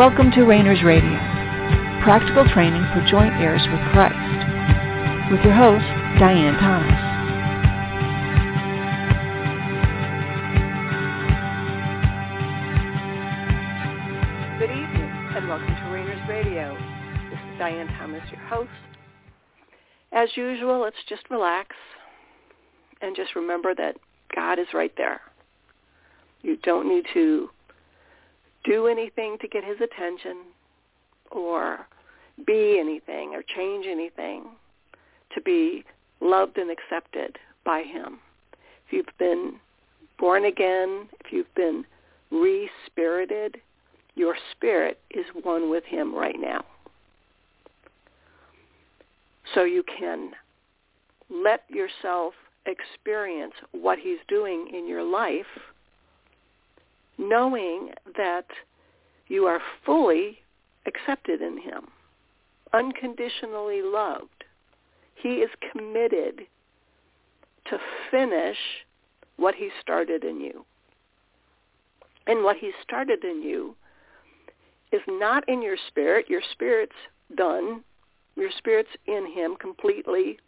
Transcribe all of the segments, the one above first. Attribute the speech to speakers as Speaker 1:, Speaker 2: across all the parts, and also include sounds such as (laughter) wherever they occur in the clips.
Speaker 1: Welcome to Rainers Radio, practical training for joint heirs with Christ, with your host, Diane Thomas. Good evening, and welcome to Rainers Radio. This is Diane Thomas, your host. As usual, let's just relax and just remember that God is right there. You don't need to do anything to get his attention or be anything or change anything to be loved and accepted by him. If you've been born again, if you've been re-spirited, your spirit is one with him right now. So you can let yourself experience what he's doing in your life knowing that you are fully accepted in him, unconditionally loved. He is committed to finish what he started in you. And what he started in you is not in your spirit. Your spirit's done. Your spirit's in him completely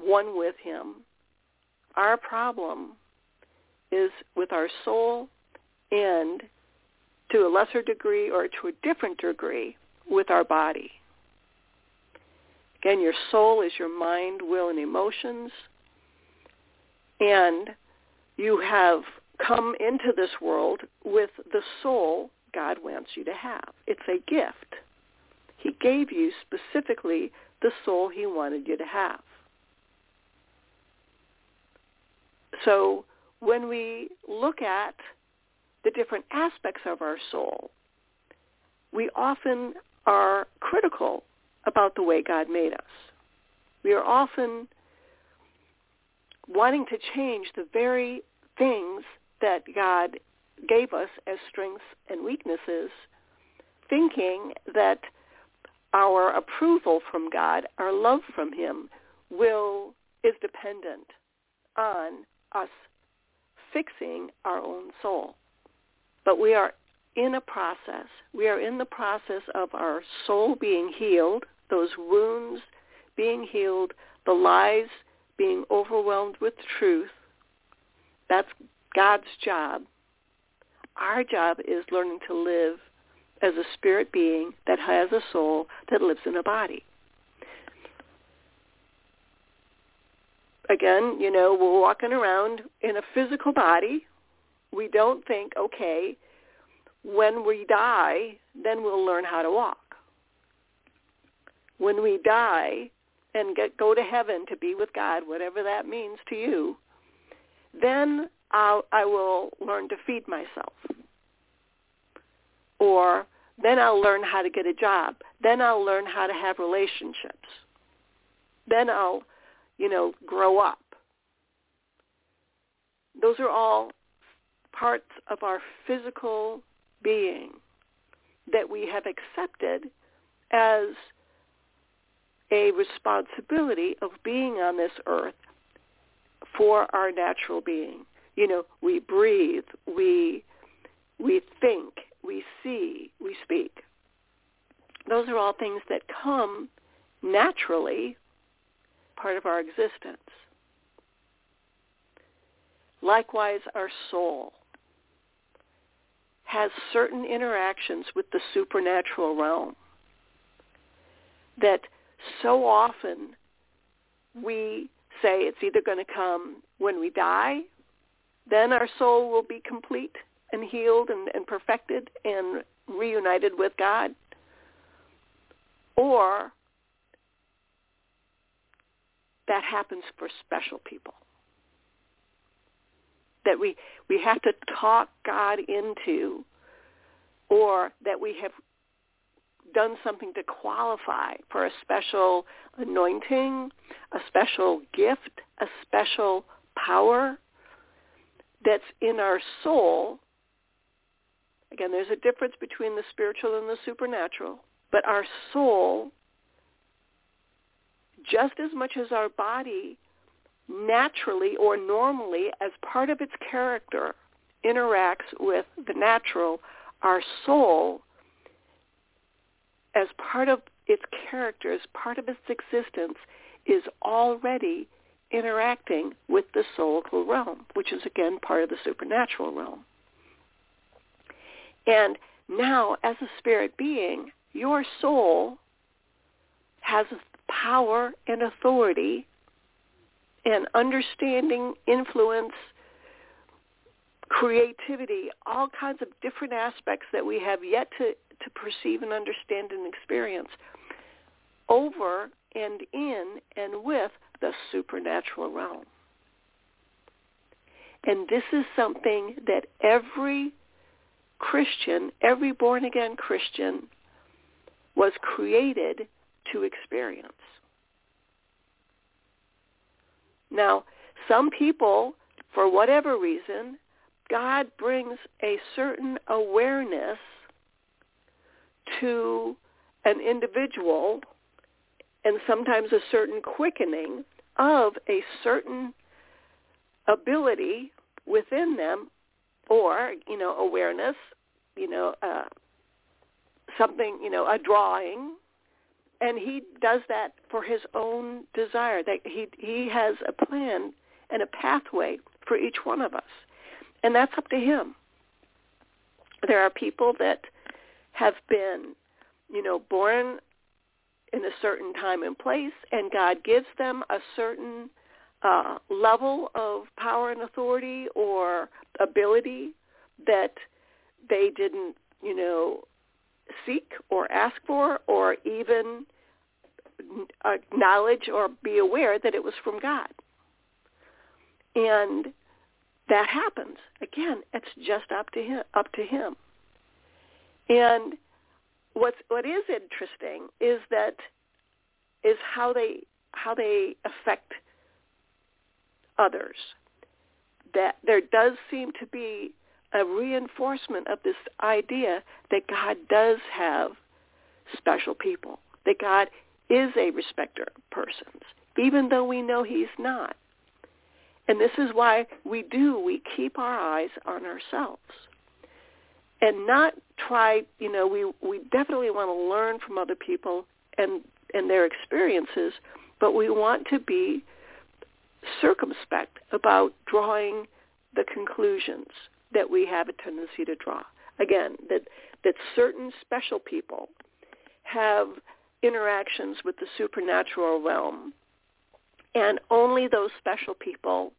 Speaker 1: one with him. Our problem is with our soul and to a lesser degree or to a different degree with our body. Again, your soul is your mind, will, and emotions. And you have come into this world with the soul God wants you to have. It's a gift. He gave you specifically the soul he wanted you to have. So when we look at the different aspects of our soul, we often are critical about the way God made us. We are often wanting to change the very things that God gave us as strengths and weaknesses, thinking that our approval from God, our love from him, will is dependent on us fixing our own soul. But we are in a process. We are in the process of our soul being healed, those wounds being healed, the lies being overwhelmed with truth. That's God's job. Our job is learning to live as a spirit being that has a soul that lives in a body. Again, you know, we're walking around in a physical body. We don't think, okay, when we die, then we'll learn how to walk. When we die and get go to heaven to be with God, whatever that means to you, then I'll, I will learn to feed myself. Or then I'll learn how to get a job. Then I'll learn how to have relationships. Then I'll you know, grow up. Those are all parts of our physical being that we have accepted as a responsibility of being on this earth for our natural being. You know, we breathe, we we think, we see, we speak. Those are all things that come naturally part of our existence. Likewise, our soul has certain interactions with the supernatural realm that so often we say it's either going to come when we die, then our soul will be complete and healed and, and perfected and reunited with God, or that happens for special people. That we, we have to talk God into or that we have done something to qualify for a special anointing, a special gift, a special power that's in our soul. Again, there's a difference between the spiritual and the supernatural, but our soul just as much as our body naturally or normally as part of its character interacts with the natural, our soul, as part of its character, as part of its existence, is already interacting with the soulical realm, which is again part of the supernatural realm. And now, as a spirit being, your soul has power and authority and understanding, influence, creativity, all kinds of different aspects that we have yet to, to perceive and understand and experience over and in and with the supernatural realm. And this is something that every Christian, every born-again Christian was created to experience. Now, some people, for whatever reason, God brings a certain awareness to an individual and sometimes a certain quickening of a certain ability within them or, you know, awareness, you know, uh, something, you know, a drawing, and he does that for his own desire. That he he has a plan and a pathway for each one of us, and that's up to him. There are people that have been, you know, born in a certain time and place, and God gives them a certain uh, level of power and authority or ability that they didn't, you know, seek or ask for or even acknowledge or be aware that it was from God. And that happens. Again, it's just up to him up to him. And what's what is interesting is that is how they how they affect others. That there does seem to be a reinforcement of this idea that God does have special people, that God is a respecter of persons, even though we know he's not. And this is why we do, we keep our eyes on ourselves and not try, you know, we, we definitely want to learn from other people and, and their experiences, but we want to be circumspect about drawing the conclusions that we have a tendency to draw. Again, that, that certain special people have interactions with the supernatural realm, and only those special people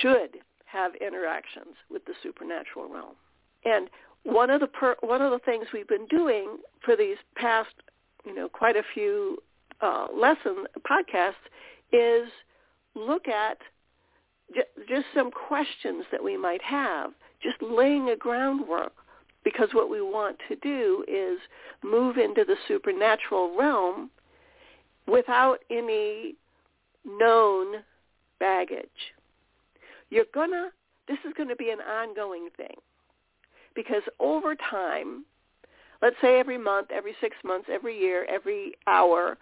Speaker 1: should have interactions with the supernatural realm. And one of the per, one of the things we've been doing for these past, you know, quite a few uh, lesson podcasts is look at just some questions that we might have, just laying a groundwork because what we want to do is move into the supernatural realm without any known baggage. You're gonna, this is going to be an ongoing thing because over time, let's say every month, every six months, every year, every hour,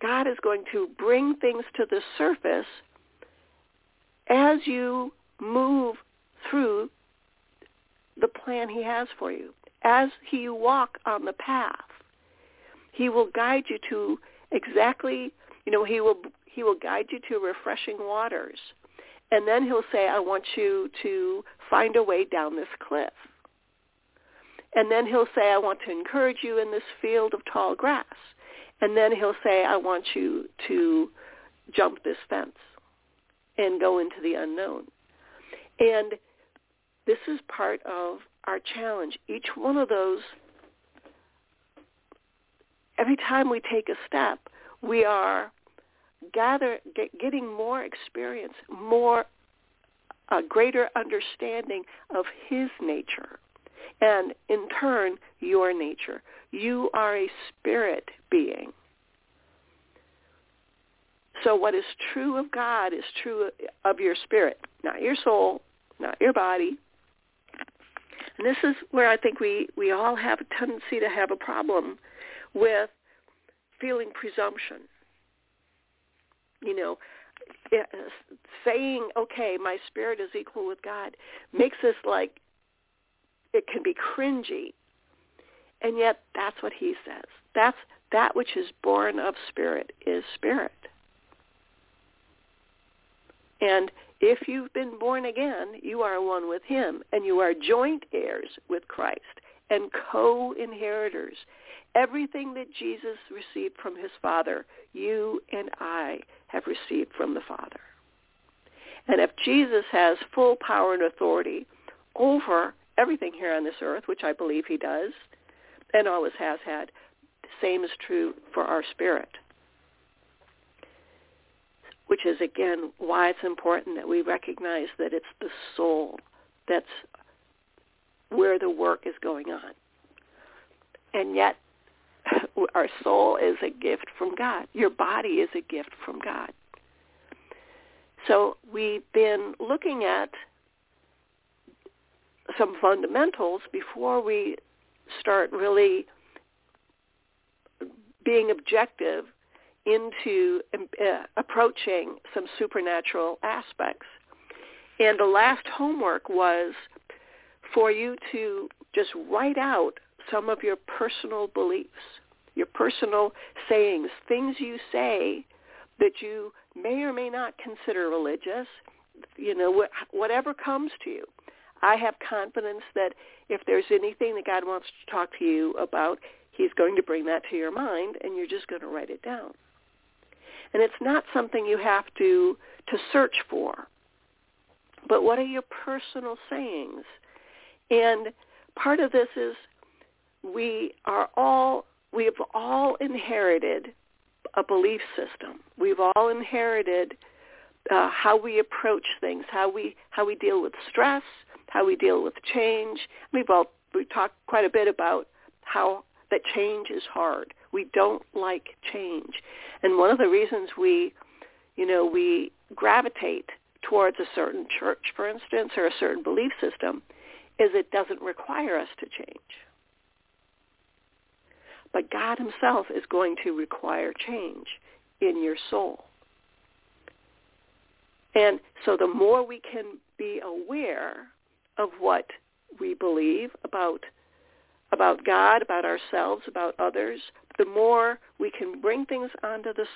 Speaker 1: God is going to bring things to the surface as you move through the plan he has for you. As you walk on the path, he will guide you to exactly, you know, he will he will guide you to refreshing waters. And then he'll say, I want you to find a way down this cliff. And then he'll say, I want to encourage you in this field of tall grass. And then he'll say, I want you to jump this fence and go into the unknown. And this is part of our challenge. Each one of those, every time we take a step, we are gather, get, getting more experience, more, a greater understanding of his nature. And in turn, your nature. You are a spirit being. So what is true of God is true of your spirit, not your soul, not your body. And this is where I think we, we all have a tendency to have a problem with feeling presumption. You know, saying, okay, my spirit is equal with God makes us like it can be cringy. And yet that's what he says. That's that which is born of spirit is spirit. And if you've been born again, you are one with him, and you are joint heirs with Christ and co-inheritors. Everything that Jesus received from his Father, you and I have received from the Father. And if Jesus has full power and authority over everything here on this earth, which I believe he does, and always has had, the same is true for our spirit which is again why it's important that we recognize that it's the soul that's where the work is going on. And yet (laughs) our soul is a gift from God. Your body is a gift from God. So we've been looking at some fundamentals before we start really being objective into uh, approaching some supernatural aspects. And the last homework was for you to just write out some of your personal beliefs, your personal sayings, things you say that you may or may not consider religious, you know, whatever comes to you. I have confidence that if there's anything that God wants to talk to you about, he's going to bring that to your mind and you're just going to write it down. And it's not something you have to, to search for. But what are your personal sayings? And part of this is we are all, we have all inherited a belief system. We've all inherited uh, how we approach things, how we how we deal with stress, how we deal with change. We've all we talked quite a bit about how that change is hard. We don't like change. And one of the reasons we, you know, we gravitate towards a certain church, for instance, or a certain belief system, is it doesn't require us to change. But God himself is going to require change in your soul. And so the more we can be aware of what we believe about about God, about ourselves, about others, the more we can bring things onto this,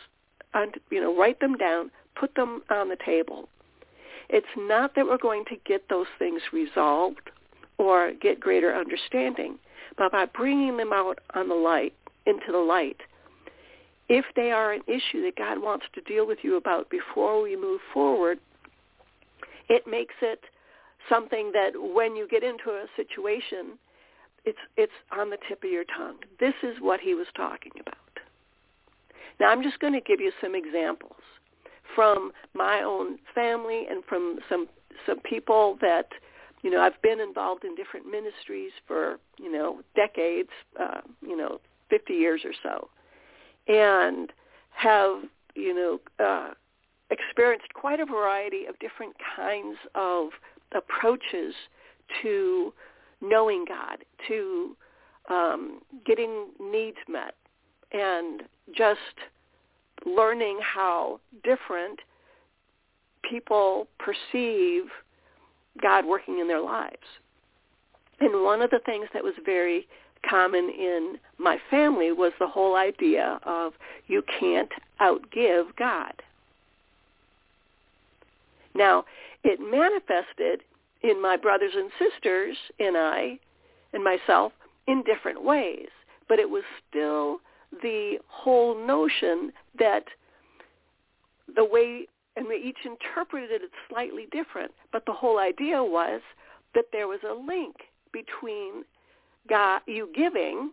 Speaker 1: onto, you know, write them down, put them on the table. It's not that we're going to get those things resolved or get greater understanding, but by bringing them out on the light, into the light, if they are an issue that God wants to deal with you about before we move forward, it makes it something that when you get into a situation it's it's on the tip of your tongue. This is what he was talking about. Now I'm just going to give you some examples from my own family and from some some people that you know I've been involved in different ministries for you know decades, uh, you know 50 years or so, and have you know uh, experienced quite a variety of different kinds of approaches to knowing God, to um, getting needs met, and just learning how different people perceive God working in their lives. And one of the things that was very common in my family was the whole idea of you can't outgive God. Now, it manifested in my brothers and sisters and I and myself in different ways. But it was still the whole notion that the way, and we each interpreted it slightly different, but the whole idea was that there was a link between God, you giving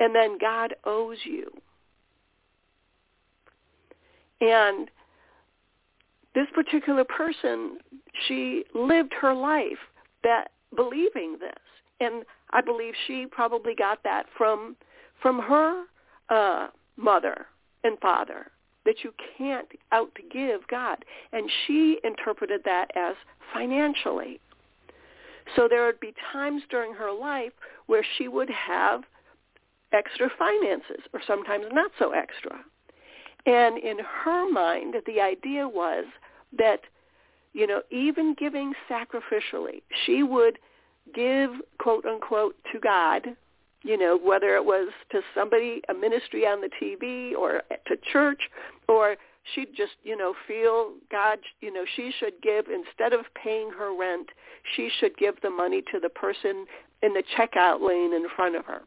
Speaker 1: and then God owes you. And this particular person, she lived her life that believing this, and I believe she probably got that from from her uh, mother and father that you can't outgive God, and she interpreted that as financially. So there would be times during her life where she would have extra finances, or sometimes not so extra. And in her mind, the idea was that, you know, even giving sacrificially, she would give quote unquote to God, you know, whether it was to somebody, a ministry on the TV or to church or she'd just, you know, feel God, you know, she should give instead of paying her rent, she should give the money to the person in the checkout lane in front of her.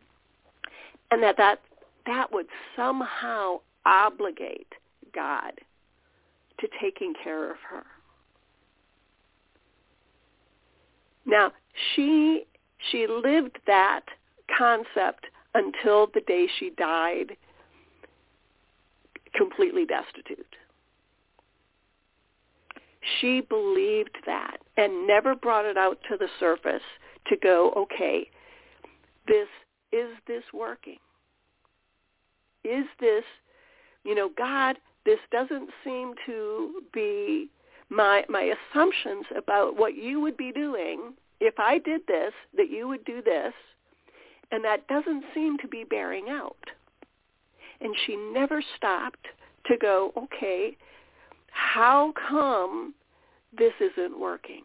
Speaker 1: And that that that would somehow obligate God to taking care of her. Now, she she lived that concept until the day she died completely destitute. She believed that and never brought it out to the surface to go, okay, this is this working? Is this, you know, God, this doesn't seem to be my my assumptions about what you would be doing if I did this, that you would do this, and that doesn't seem to be bearing out. And she never stopped to go, okay, how come this isn't working?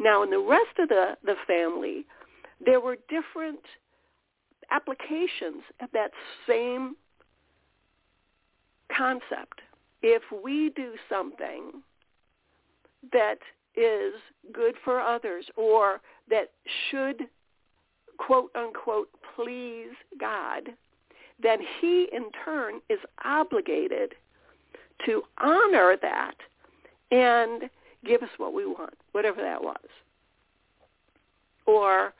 Speaker 1: Now, in the rest of the, the family, there were different applications of that same concept. If we do something that is good for others or that should quote unquote please God, then he in turn is obligated to honor that and give us what we want, whatever that was. Or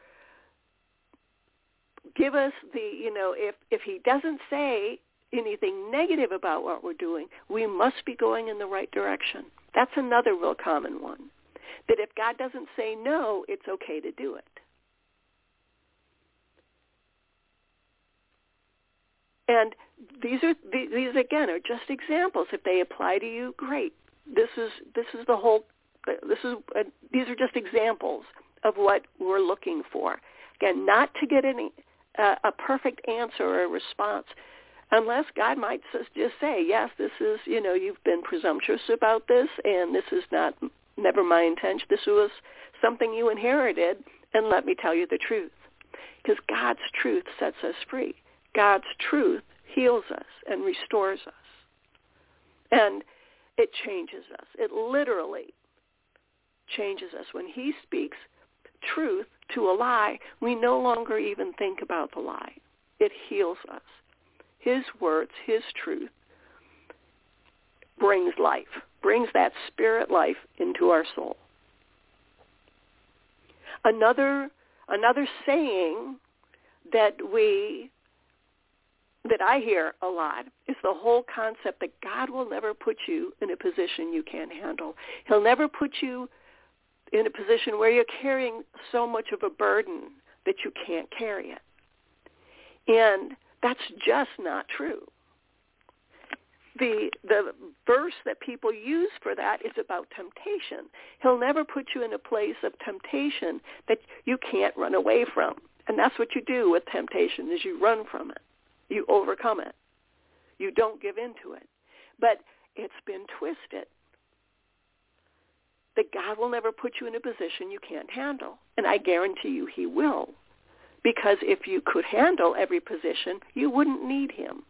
Speaker 1: give us the, you know, if, if he doesn't say anything negative about what we're doing, we must be going in the right direction. That's another real common one. That if God doesn't say no, it's okay to do it. And these are these again are just examples. If they apply to you, great. This is this is the whole. This is uh, these are just examples of what we're looking for. Again, not to get any uh, a perfect answer or a response, unless God might just say, yes, this is you know you've been presumptuous about this, and this is not never my intention. This was something you inherited, and let me tell you the truth, because God's truth sets us free. God's truth heals us and restores us. And it changes us. It literally changes us. When he speaks truth to a lie, we no longer even think about the lie. It heals us. His words, his truth, brings life, brings that spirit life into our soul. Another another saying that we that I hear a lot is the whole concept that God will never put you in a position you can't handle. He'll never put you in a position where you're carrying so much of a burden that you can't carry it. And that's just not true. The the verse that people use for that is about temptation. He'll never put you in a place of temptation that you can't run away from. And that's what you do with temptation is you run from it. You overcome it. You don't give in to it. But it's been twisted. That God will never put you in a position you can't handle. And I guarantee you he will. Because if you could handle every position, you wouldn't need him.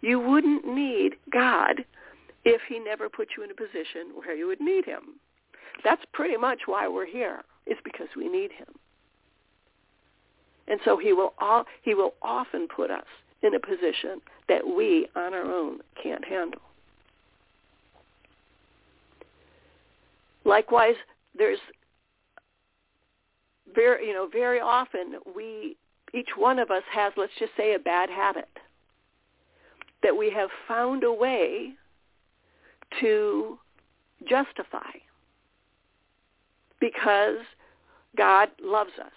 Speaker 1: You wouldn't need God if he never put you in a position where you would need him. That's pretty much why we're here, is because we need him. And so he will all, he will often put us in a position that we on our own can't handle. Likewise, there's very you know very often we each one of us has let's just say a bad habit that we have found a way to justify because God loves us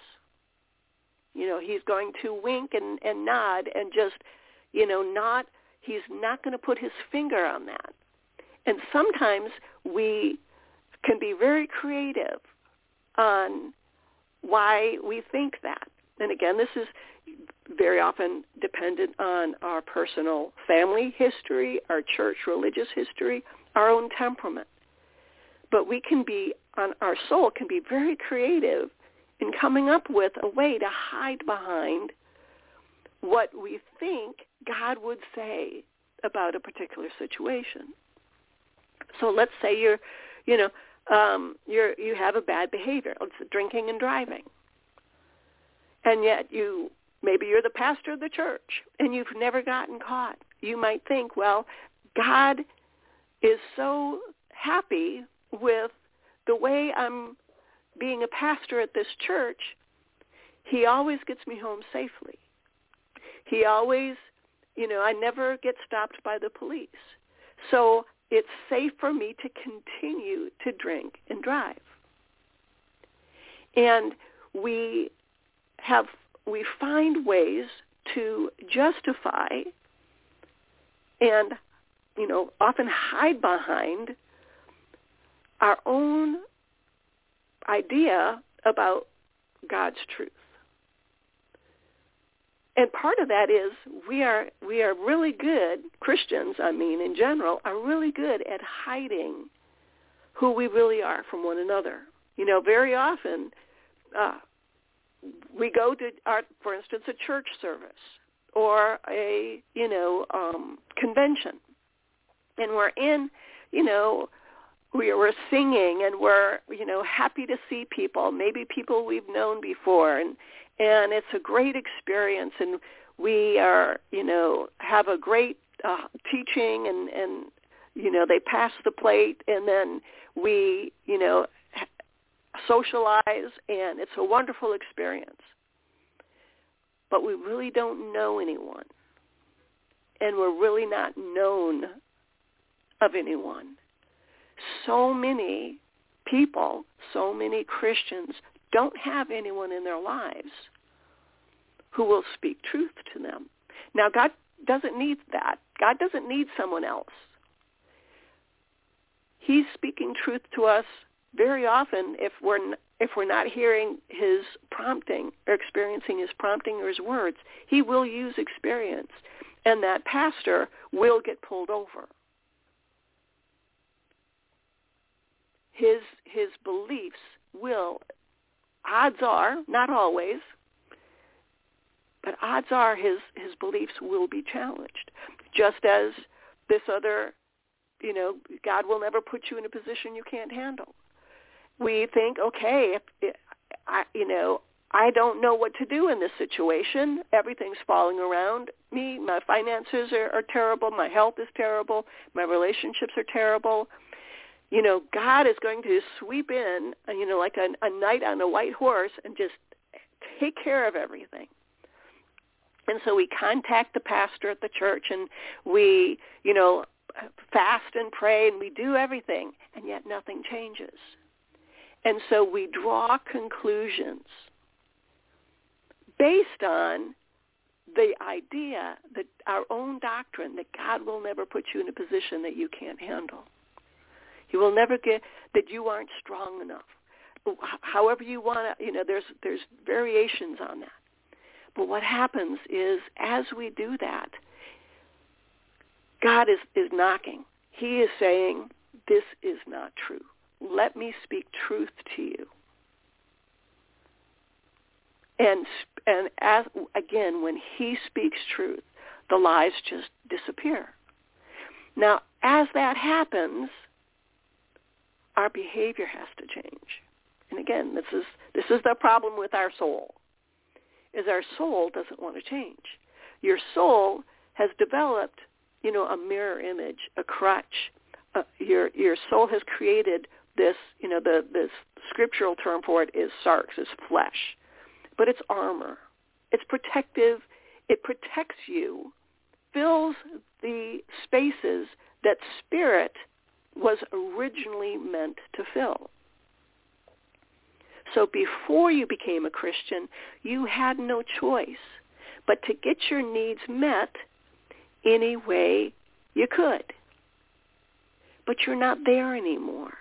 Speaker 1: you know, he's going to wink and, and nod and just, you know, not, he's not going to put his finger on that. And sometimes we can be very creative on why we think that. And again, this is very often dependent on our personal family history, our church religious history, our own temperament. But we can be on our soul can be very creative in coming up with a way to hide behind what we think God would say about a particular situation. So let's say you're, you know, um, you're you have a bad behavior. It's drinking and driving, and yet you maybe you're the pastor of the church and you've never gotten caught. You might think, well, God is so happy with the way I'm being a pastor at this church. He always gets me home safely. He always, you know, I never get stopped by the police. So it's safe for me to continue to drink and drive. And we have we find ways to justify and you know often hide behind our own idea about God's truth. And part of that is we are we are really good Christians, I mean in general, are really good at hiding who we really are from one another. You know, very often uh, we go to our, for instance, a church service or a you know um, convention, and we're in you know we we're singing and we're you know happy to see people, maybe people we've known before, and and it's a great experience and we are you know have a great uh, teaching and and you know they pass the plate and then we you know socialize and it's a wonderful experience. But we really don't know anyone and we're really not known of anyone. So many people so many christians don't have anyone in their lives who will speak truth to them. Now, God doesn't need that. God doesn't need someone else. He's speaking truth to us very often if we're if we're not hearing his prompting or experiencing his prompting or his words. He will use experience, and that pastor will get pulled over. His his beliefs will odds are, not always, but odds are his, his beliefs will be challenged. Just as this other, you know, God will never put you in a position you can't handle. We think, okay, if, I, you know, I don't know what to do in this situation. Everything's falling around me. My finances are, are terrible. My health is terrible. My relationships are terrible you know, God is going to sweep in, uh, you know, like a, a knight on a white horse and just take care of everything. And so we contact the pastor at the church and we, you know, fast and pray and we do everything and yet nothing changes. And so we draw conclusions based on the idea that our own doctrine that God will never put you in a position that you can't handle. You will never get that you aren't strong enough. However you want to, you know, there's there's variations on that. But what happens is as we do that, God is, is knocking. He is saying, this is not true. Let me speak truth to you. And, and as, again, when he speaks truth, the lies just disappear. Now, as that happens, our behavior has to change. And again, this is this is the problem with our soul. Is our soul doesn't want to change. Your soul has developed, you know, a mirror image, a crutch. Uh, your your soul has created this, you know, the this scriptural term for it is sarx, is flesh, but it's armor. It's protective. It protects you, fills the spaces that spirit was originally meant to fill. So before you became a Christian, you had no choice but to get your needs met any way you could. But you're not there anymore.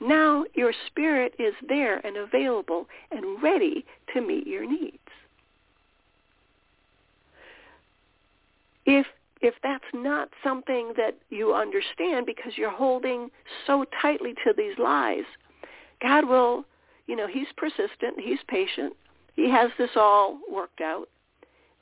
Speaker 1: Now your spirit is there and available and ready to meet your needs. If if that's not something that you understand because you're holding so tightly to these lies, God will, you know, he's persistent, he's patient, he has this all worked out.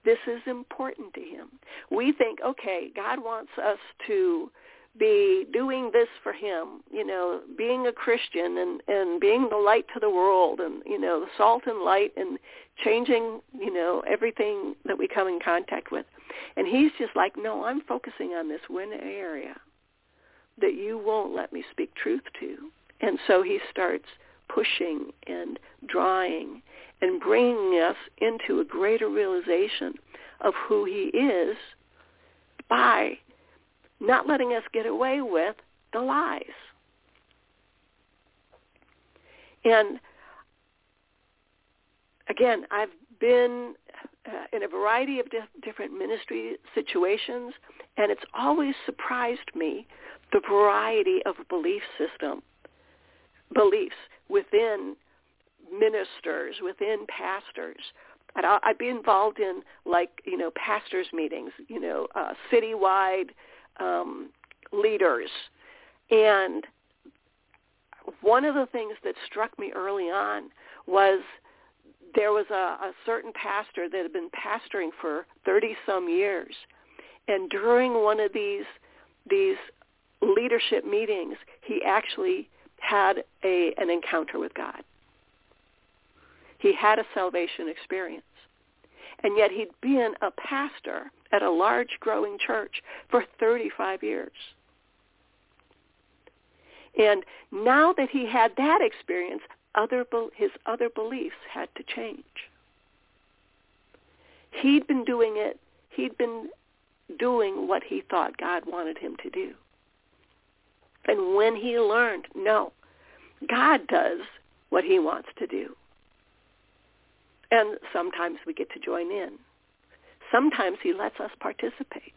Speaker 1: This is important to him. We think, okay, God wants us to be doing this for him, you know, being a Christian and, and being the light to the world and, you know, the salt and light and changing, you know, everything that we come in contact with. And he's just like, no, I'm focusing on this one area that you won't let me speak truth to. And so he starts pushing and drawing and bringing us into a greater realization of who he is by not letting us get away with the lies. And again, I've been uh, in a variety of different ministry situations, and it's always surprised me the variety of belief system beliefs within ministers, within pastors. I'd, I'd be involved in like you know pastors meetings, you know, uh, citywide um, leaders. And one of the things that struck me early on was there was a, a certain pastor that had been pastoring for 30 some years. And during one of these these leadership meetings, he actually had a an encounter with God. He had a salvation experience. And yet he'd been a pastor at a large growing church for 35 years. And now that he had that experience, other his other beliefs had to change. He'd been doing it. He'd been doing what he thought God wanted him to do. And when he learned, no, God does what he wants to do. And sometimes we get to join in. Sometimes he lets us participate.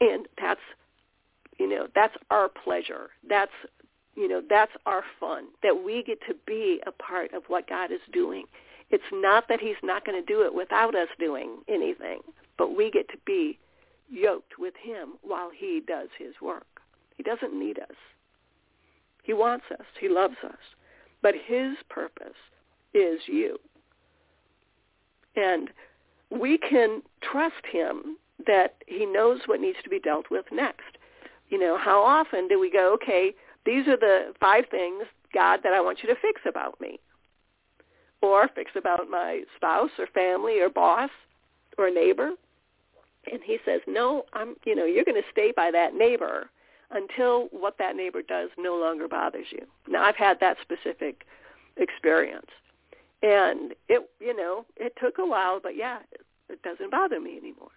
Speaker 1: And that's, you know, that's our pleasure. That's, you know, that's our fun, that we get to be a part of what God is doing. It's not that he's not going to do it without us doing anything, but we get to be yoked with him while he does his work. He doesn't need us. He wants us. He loves us. But his purpose is you. And we can trust him that he knows what needs to be dealt with next. You know, how often do we go, okay, these are the five things, God, that I want you to fix about me? Or fix about my spouse or family or boss or neighbor? And he says, no, I'm, you know, you're going to stay by that neighbor until what that neighbor does no longer bothers you. Now, I've had that specific experience. And it, you know, it took a while, but yeah, it, doesn't bother me anymore.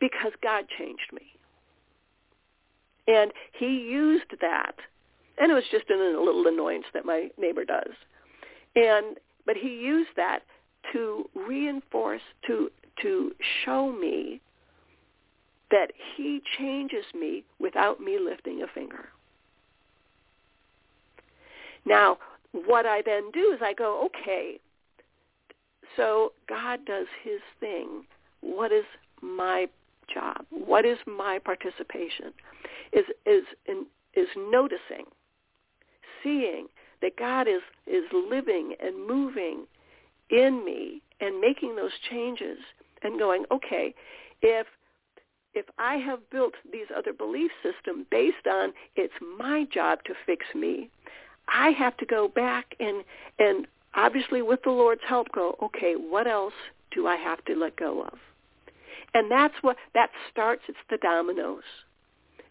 Speaker 1: Because God changed me. And he used that. And it was just a little annoyance that my neighbor does. And but he used that to reinforce to to show me that he changes me without me lifting a finger. Now, what I then do is I go, okay, so God does his thing. What is my job? What is my participation? Is is is noticing, seeing that God is is living and moving in me and making those changes and going, okay, if if I have built these other belief systems based on it's my job to fix me, I have to go back and and obviously with the Lord's help go, okay, what else do I have to let go of? And that's what that starts it's the dominoes.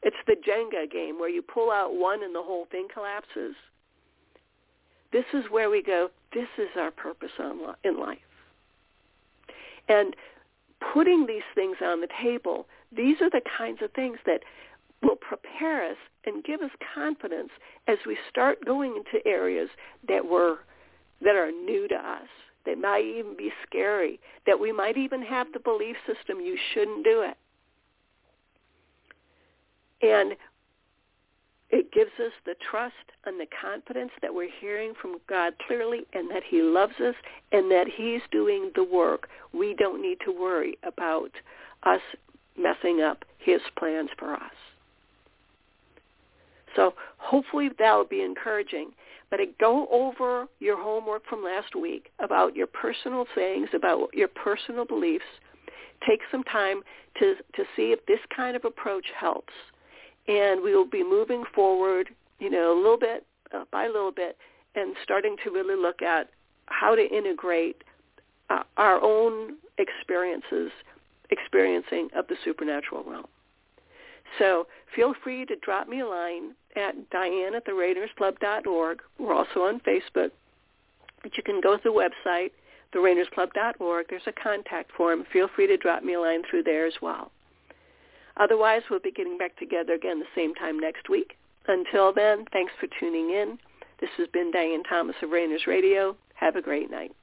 Speaker 1: It's the Jenga game where you pull out one and the whole thing collapses. This is where we go, this is our purpose in life. And putting these things on the table, these are the kinds of things that will prepare us and give us confidence as we start going into areas that were that are new to us, that might even be scary, that we might even have the belief system you shouldn't do it. And it gives us the trust and the confidence that we're hearing from God clearly and that he loves us and that he's doing the work. We don't need to worry about us messing up his plans for us. So hopefully that will be encouraging. But go over your homework from last week about your personal sayings, about your personal beliefs. Take some time to, to see if this kind of approach helps. And we will be moving forward, you know, a little bit uh, by a little bit and starting to really look at how to integrate uh, our own experiences, experiencing of the supernatural realm. So feel free to drop me a line at diane at the. We're also on Facebook. But you can go to the website, therainersclub.org. There's a contact form. Feel free to drop me a line through there as well. Otherwise, we'll be getting back together again the same time next week. Until then, thanks for tuning in. This has been Diane Thomas of Rainers Radio. Have a great night.